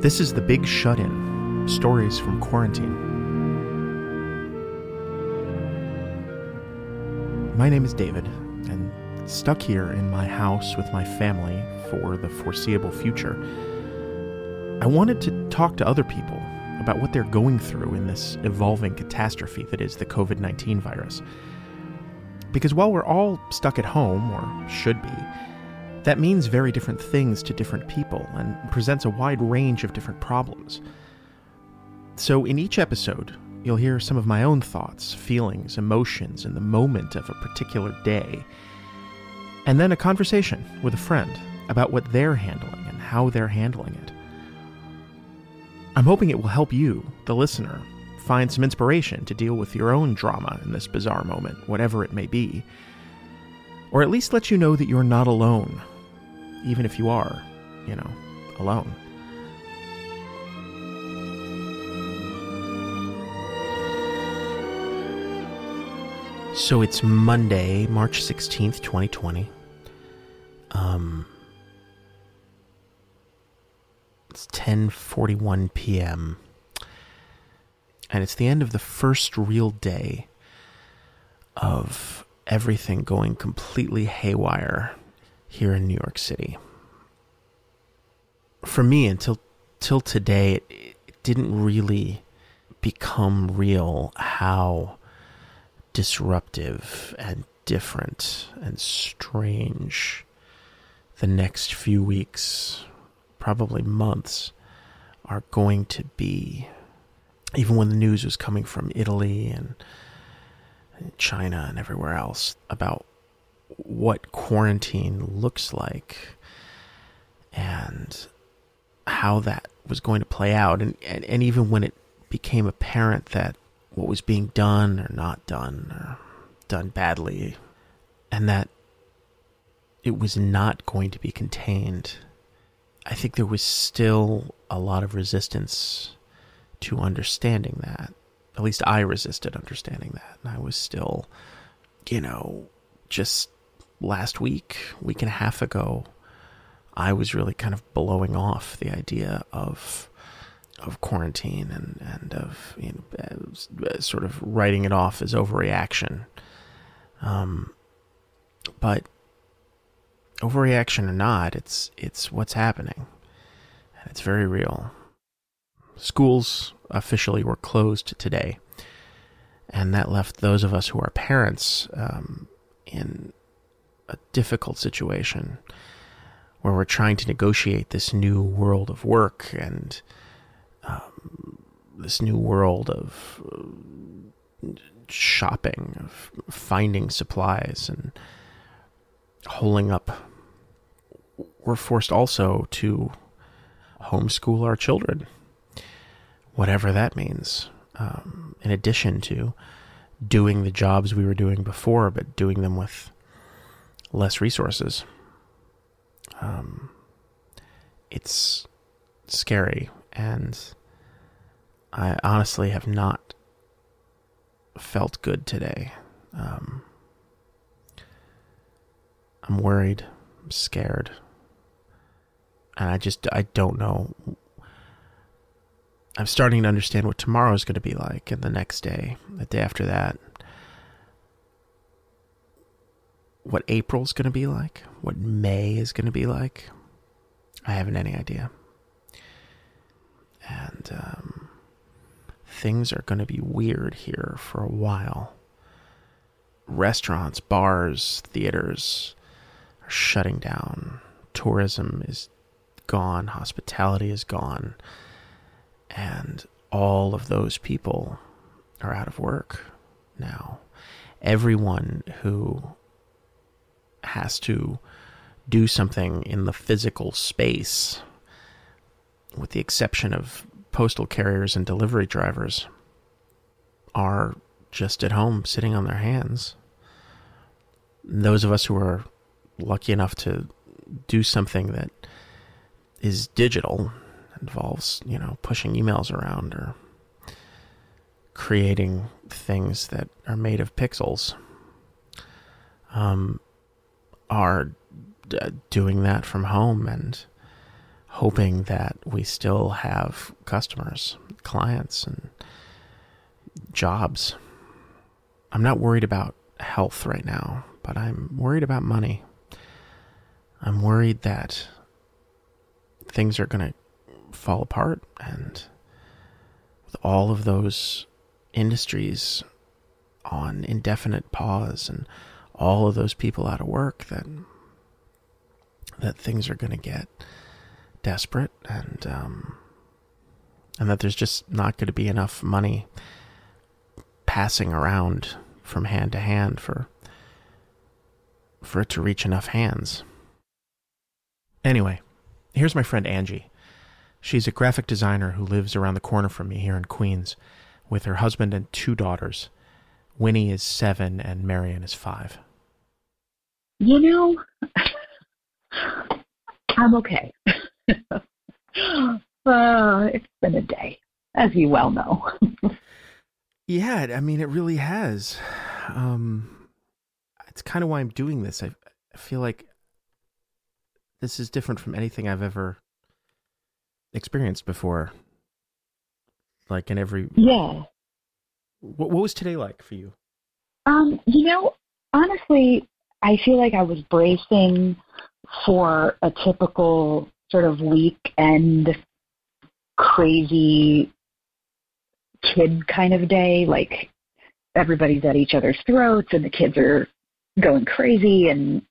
This is The Big Shut In Stories from Quarantine. My name is David, and stuck here in my house with my family for the foreseeable future, I wanted to talk to other people about what they're going through in this evolving catastrophe that is the COVID 19 virus. Because while we're all stuck at home, or should be, that means very different things to different people and presents a wide range of different problems. So, in each episode, you'll hear some of my own thoughts, feelings, emotions in the moment of a particular day, and then a conversation with a friend about what they're handling and how they're handling it. I'm hoping it will help you, the listener, find some inspiration to deal with your own drama in this bizarre moment, whatever it may be. Or at least let you know that you're not alone, even if you are, you know, alone. So it's Monday, March 16th, 2020. Um it's 10:41 p.m. And it's the end of the first real day of everything going completely haywire here in New York City. For me, until till today, it, it didn't really become real how disruptive and different and strange the next few weeks, probably months, are going to be. Even when the news was coming from Italy and China and everywhere else about what quarantine looks like and how that was going to play out. And, and, and even when it became apparent that what was being done or not done or done badly and that it was not going to be contained, I think there was still a lot of resistance to understanding that. At least I resisted understanding that. And I was still, you know, just last week, week and a half ago, I was really kind of blowing off the idea of of quarantine and and of you know, uh, sort of writing it off as overreaction. Um, but overreaction or not, it's it's what's happening, and it's very real. Schools officially were closed today, and that left those of us who are parents um, in a difficult situation where we're trying to negotiate this new world of work and um, this new world of uh, shopping, of finding supplies and holding up. We're forced also to homeschool our children, whatever that means, um, in addition to doing the jobs we were doing before, but doing them with less resources. Um, it's scary, and I honestly have not felt good today. Um, I'm worried, I'm scared, and I just I don't know. I'm starting to understand what tomorrow is going to be like, and the next day, the day after that. What April's going to be like, what May is going to be like. I haven't any idea. And um, things are going to be weird here for a while. Restaurants, bars, theaters are shutting down. Tourism is gone. Hospitality is gone. And all of those people are out of work now. Everyone who has to do something in the physical space, with the exception of postal carriers and delivery drivers, are just at home sitting on their hands. Those of us who are lucky enough to do something that is digital involves, you know, pushing emails around or creating things that are made of pixels. Um, are doing that from home and hoping that we still have customers, clients, and jobs. I'm not worried about health right now, but I'm worried about money. I'm worried that things are going to fall apart and with all of those industries on indefinite pause and all of those people out of work that that things are going to get desperate and um, and that there's just not going to be enough money passing around from hand to hand for for it to reach enough hands. Anyway, here's my friend Angie. She's a graphic designer who lives around the corner from me here in Queens with her husband and two daughters. Winnie is seven and Marion is five. You know, I'm okay. uh, it's been a day, as you well know. yeah, I mean, it really has. Um, it's kind of why I'm doing this. I, I feel like this is different from anything I've ever experienced before. Like in every yeah. What, what was today like for you? Um, you know, honestly, I feel like I was bracing for a typical sort of weekend crazy kid kind of day like everybody's at each other's throats and the kids are going crazy and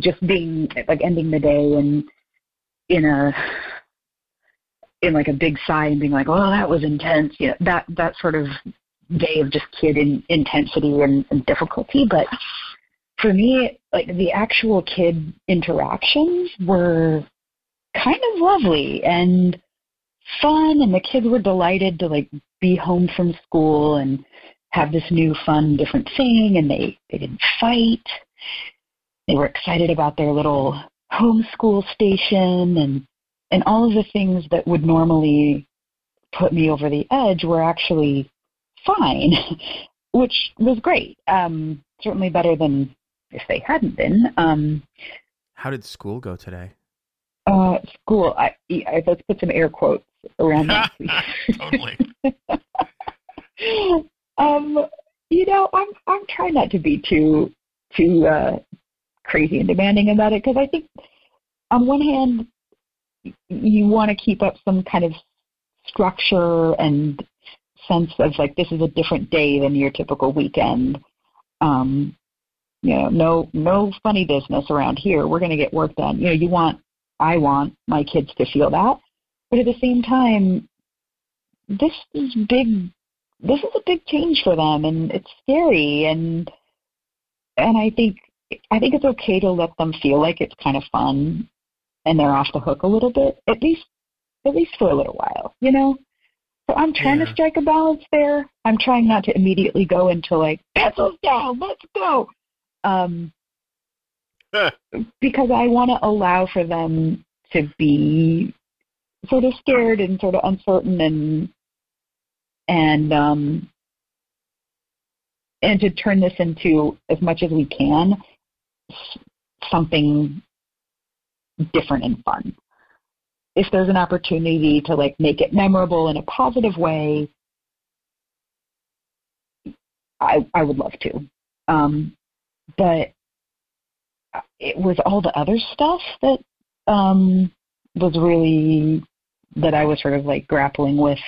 just being like ending the day and in a in like a big sigh and being like oh that was intense. You know that that sort of day of just kid in, intensity and, and difficulty but for me, like the actual kid interactions were kind of lovely and fun and the kids were delighted to like be home from school and have this new fun different thing and they they didn't fight. They were excited about their little homeschool station and and all of the things that would normally put me over the edge were actually fine which was great. Um certainly better than if they hadn't been. Um, How did school go today? Uh, school. I, I let's put some air quotes around that. totally. um, you know, I'm I'm trying not to be too too uh, crazy and demanding about it because I think on one hand you want to keep up some kind of structure and sense of like this is a different day than your typical weekend. Um, you know, no no funny business around here. We're going to get work done. You know, you want I want my kids to feel that, but at the same time, this is big. This is a big change for them, and it's scary. And and I think I think it's okay to let them feel like it's kind of fun, and they're off the hook a little bit, at least at least for a little while, you know. So I'm trying yeah. to strike a balance there. I'm trying not to immediately go into like pencils down, let's go um, because I want to allow for them to be sort of scared and sort of uncertain and and um, and to turn this into as much as we can something different and fun. If there's an opportunity to like make it memorable in a positive way, I I would love to. Um, but it was all the other stuff that um, was really that I was sort of like grappling with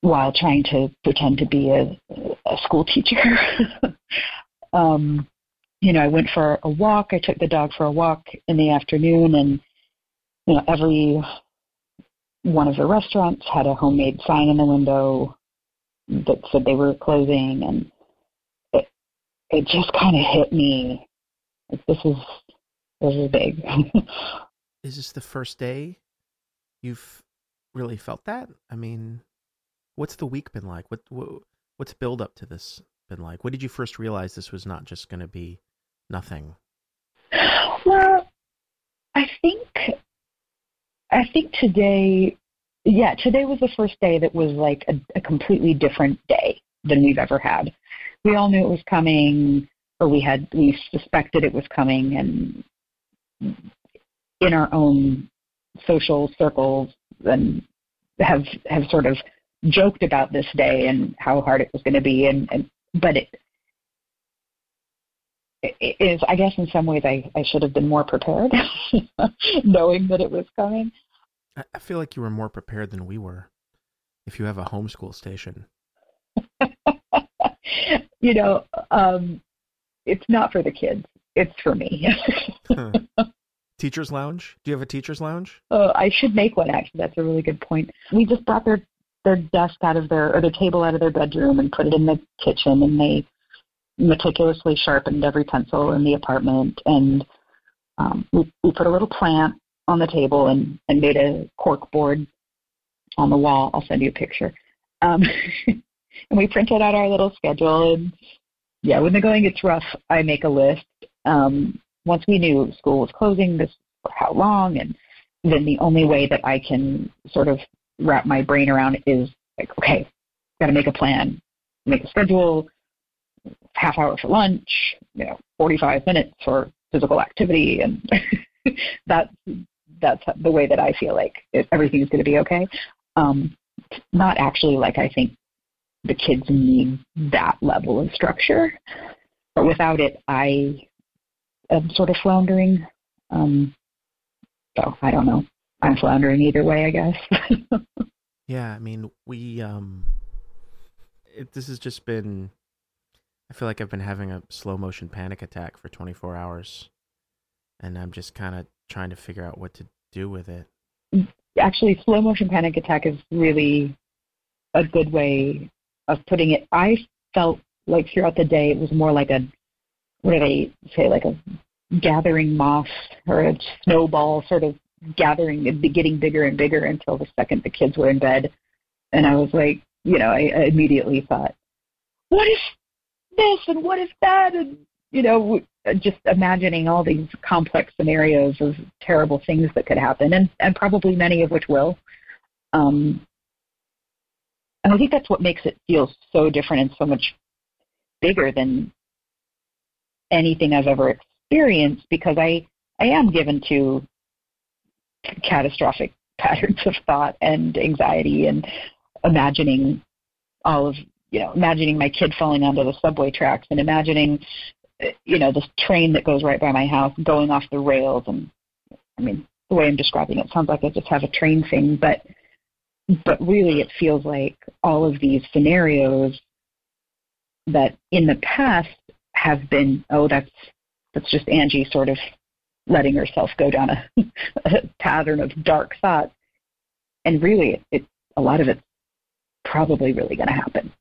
while trying to pretend to be a, a school teacher. um, you know, I went for a walk. I took the dog for a walk in the afternoon, and you know, every one of the restaurants had a homemade sign in the window that said they were closing, and it just kind of hit me. Like this is this is big. is this the first day you've really felt that? I mean, what's the week been like? What, what what's build up to this been like? When did you first realize this was not just going to be nothing? Well, I think I think today, yeah, today was the first day that was like a, a completely different day than we've ever had we all knew it was coming, or we had we suspected it was coming, and in our own social circles and have have sort of joked about this day and how hard it was going to be and, and but it, it is I guess in some ways I, I should have been more prepared knowing that it was coming. I feel like you were more prepared than we were. If you have a homeschool station. you know, um, it's not for the kids. It's for me. Teachers lounge? Do you have a teachers lounge? Oh, I should make one actually. That's a really good point. We just brought their their desk out of their or their table out of their bedroom and put it in the kitchen and they meticulously sharpened every pencil in the apartment and um, we, we put a little plant on the table and, and made a cork board on the wall. I'll send you a picture. Um, and we printed out our little schedule and yeah, when the going gets rough, I make a list. Um, once we knew school was closing, this for how long, and then the only way that I can sort of wrap my brain around is like, okay, got to make a plan, make a schedule, half hour for lunch, you know, 45 minutes for physical activity, and that's that's the way that I feel like it, is going to be okay. Um, not actually like I think the kids need that level of structure. But without it, I am sort of floundering. Um, so I don't know. I'm floundering either way, I guess. yeah, I mean, we um, it, this has just been. I feel like I've been having a slow motion panic attack for 24 hours, and I'm just kind of trying to figure out what to do with it. Actually, slow motion panic attack is really a good way of putting it. I felt like throughout the day it was more like a what did I say like a gathering moss or a snowball sort of gathering and getting bigger and bigger until the second the kids were in bed and I was like you know I, I immediately thought what is this and what is that and you know just imagining all these complex scenarios of terrible things that could happen and and probably many of which will um and I think that's what makes it feel so different and so much bigger than anything I've ever experienced because I, I am given to catastrophic patterns of thought and anxiety and imagining all of you know imagining my kid falling onto the subway tracks and imagining you know this train that goes right by my house going off the rails. And I mean the way I'm describing it sounds like I just have a train thing but but really it feels like all of these scenarios that in the past have been oh that's that's just Angie sort of letting herself go down a, a pattern of dark thoughts. And really it, it a lot of it's probably really going to happen.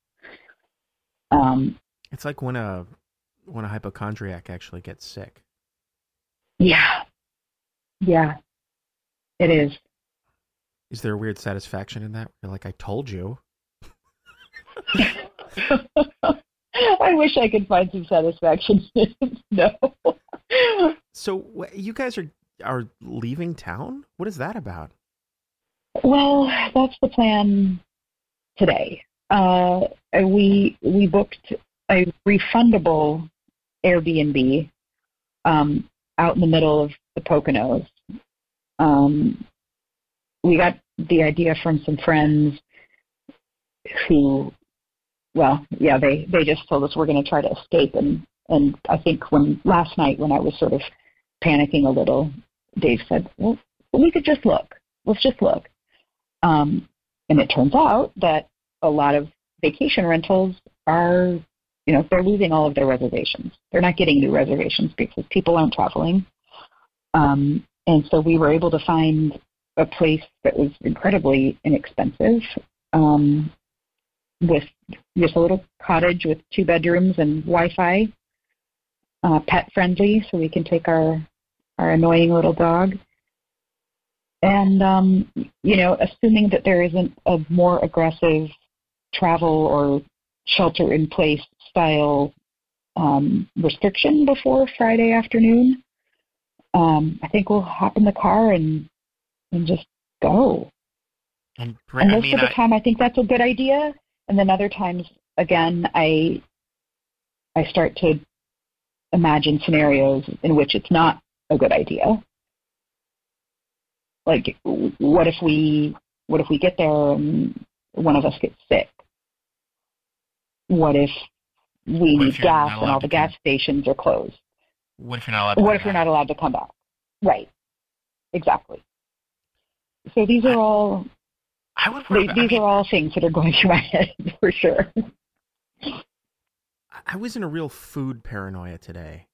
Um, it's like when a when a hypochondriac actually gets sick. Yeah. Yeah. It is is there a weird satisfaction in that? You're like, I told you. I wish I could find some satisfaction. no. So you guys are are leaving town? What is that about? Well, that's the plan today. Uh, we we booked a refundable Airbnb um, out in the middle of the Poconos. Um, we got the idea from some friends who well yeah they they just told us we're going to try to escape. And and i think when last night when i was sort of panicking a little dave said well we could just look. Let's just look. Um and it turns out that a lot of vacation rentals are you know they're losing all of their reservations. They're not getting new reservations because people aren't traveling. Um and so we were able to find a place that was incredibly inexpensive, um, with just a little cottage with two bedrooms and Wi-Fi, uh, pet friendly, so we can take our our annoying little dog. And um, you know, assuming that there isn't a more aggressive travel or shelter in place style um, restriction before Friday afternoon, um, I think we'll hop in the car and and just go. And, and most I mean, of the time, I think that's a good idea. And then other times, again, I I start to imagine scenarios in which it's not a good idea. Like, what if we what if we get there and one of us gets sick? What if we What need gas and all the gas stations are closed? What if you're not allowed? To What if you're not allowed to come back? Right. Exactly. So these are all I would. they, Worry, I, these mean, are all things that are going through my head for sure. I- was in a real food paranoia today.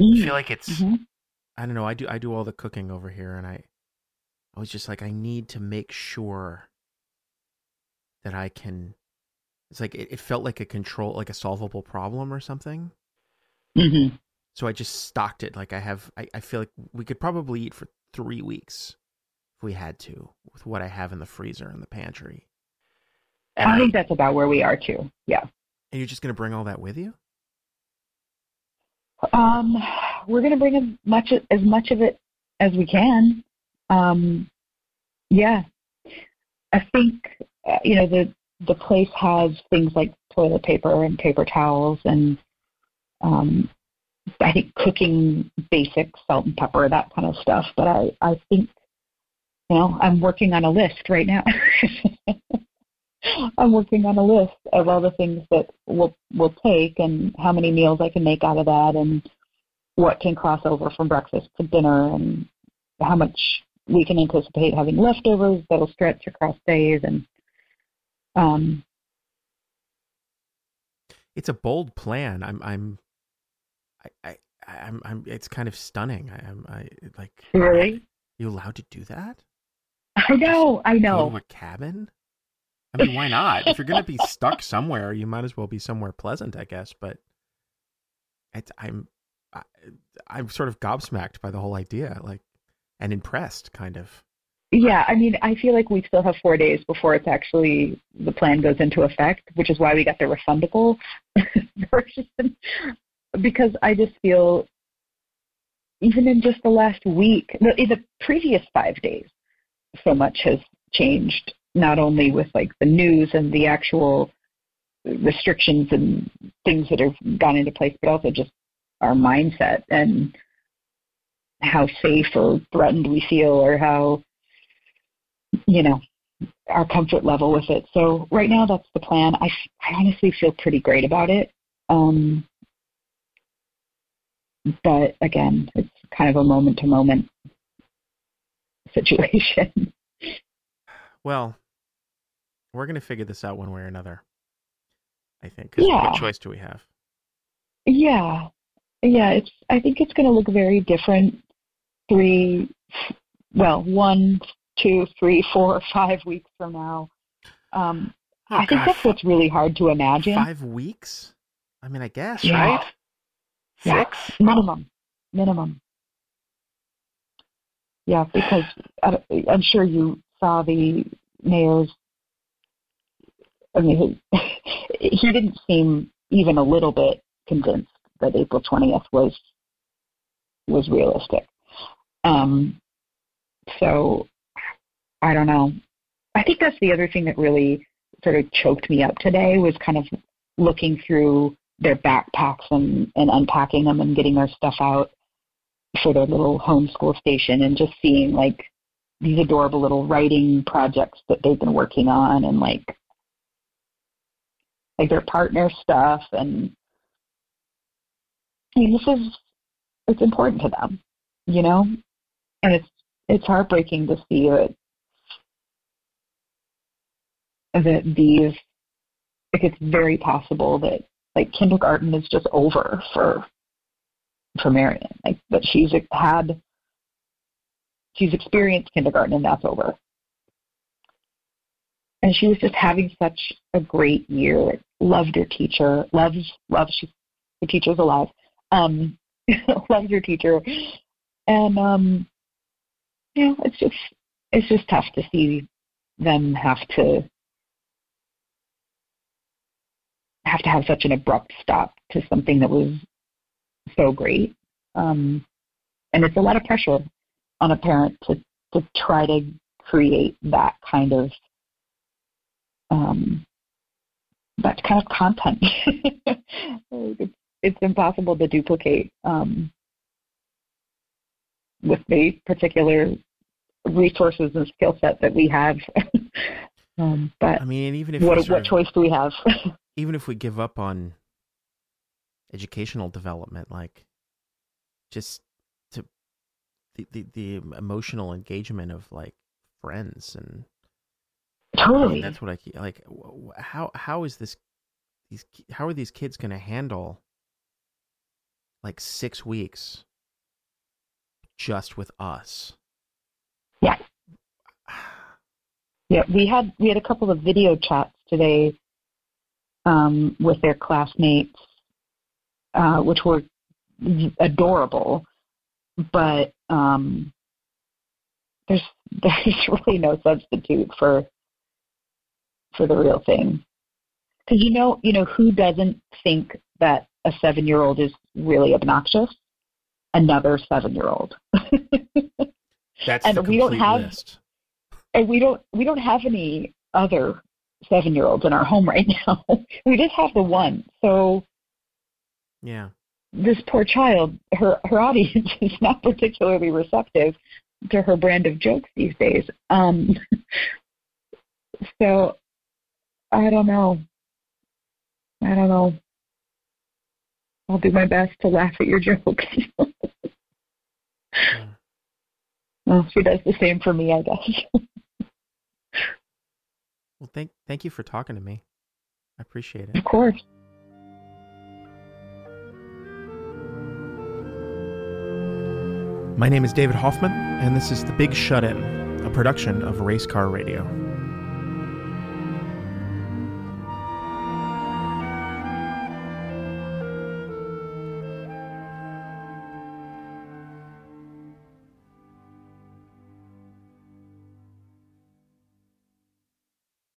I feel like it's. Mhm. I don't know. I do I do all the cooking over here, and I I was just like, I need to make sure that I can. It's like it, it felt like a control, like a solvable problem or something. Mhm. So I just stocked it. Like I have, I, I feel like we could probably eat for three weeks we had to with what I have in the freezer and the pantry. And I I, think that's about where we are too. Yeah. And you're just gonna bring all that with you? Um, we're going to bring as much as much of it as we can. Um, yeah, I think uh, you know the the place has things like toilet paper and paper towels and um, I think cooking basics, salt and pepper that kind of stuff. But I I think you know I'm working on a list right now. I'm working on a list of all the things that we'll we'll take and how many meals I can make out of that and what can cross over from breakfast to dinner and how much we can anticipate having leftovers that'll stretch across days and um It's a bold plan. I'm I'm I I I'm I'm it's kind of stunning. I am I like really you allowed to do that? I know I Go know to a cabin? I mean, why not? if you're gonna be stuck somewhere, you might as well be somewhere pleasant, I guess. But it's, I'm I, I'm sort of gobsmacked by the whole idea, like, and impressed, kind of. yeah I mean I feel like we still have four days before it's actually the plan goes into effect which is why we got the refundable version because I just feel even in just the last week the, in the previous five days so much has changed not only with like the news and the actual restrictions and things that have gone into place but also just our mindset and how safe or threatened we feel or how you know our comfort level with it. So right now that's the plan. I, I honestly feel pretty great about it um, but again it's kind of a moment to moment situation Well, we're gonna figure this out one way or another. I think. Yeah. What choice do we have? Yeah, yeah. It's. I think it's going to look very different. Three, well, one, two, three, four, five weeks from now. Um, Oh, I think that's what's really hard to imagine. Five weeks? I mean, I guess, Yeah. right? Yeah. Six. minimum, minimum. Yeah, because I, I'm sure you saw the mayor's. I mean, he, he didn't seem even a little bit convinced that April 20th was was realistic. Um, so I don't know. I think that's the other thing that really sort of choked me up today was kind of looking through their backpacks and, and unpacking them and getting their stuff out for their little homeschool station and just seeing like these adorable little writing projects that they've been working on and like like their partner stuff and I mean this is it's important to them, you know? And it's it's heartbreaking to see that that these like it's very possible that like kindergarten is just over for for Marion. Like that she's had she's experienced kindergarten and that's over. And she was just having such a great year. Loved her teacher. Loves loves she, the teacher's alive. Um loves her teacher. And um you know, it's just it's just tough to see them have to have to have such an abrupt stop to something that was so great. Um, and it's a lot of pressure on a parent to, to try to create that kind of um, that kind of content. it's, it's impossible to duplicate um, with the particular resources and skill set that we have. um, but I mean, even if what, what choice do we have? even if we give up on educational development, like just to the the, the emotional engagement of like friends and I mean, totally. that's what I keep like. How how is this? These how are these kids going to handle like six weeks just with us? Yeah. Yeah, we had we had a couple of video chats today um, with their classmates, uh, which were adorable. But um, there's there's really no substitute for for the real thing. Because you know you know who doesn't think that a seven year old is really obnoxious? Another seven year old. That's And the we don't have- list. and we don't we don't have any other seven year olds in our home right now. we just have the one. So Yeah. this poor child, her her audience is not particularly receptive to her brand of jokes these days. Um, so I don't know. I don't know. I'll do my best to laugh at your jokes. Yeah. well, she does the same for me, I guess. Well, thank thank you for talking to me. I appreciate it. of course. My name is David Hoffman, and this is The Big Shut In, a production of Race Car Radio.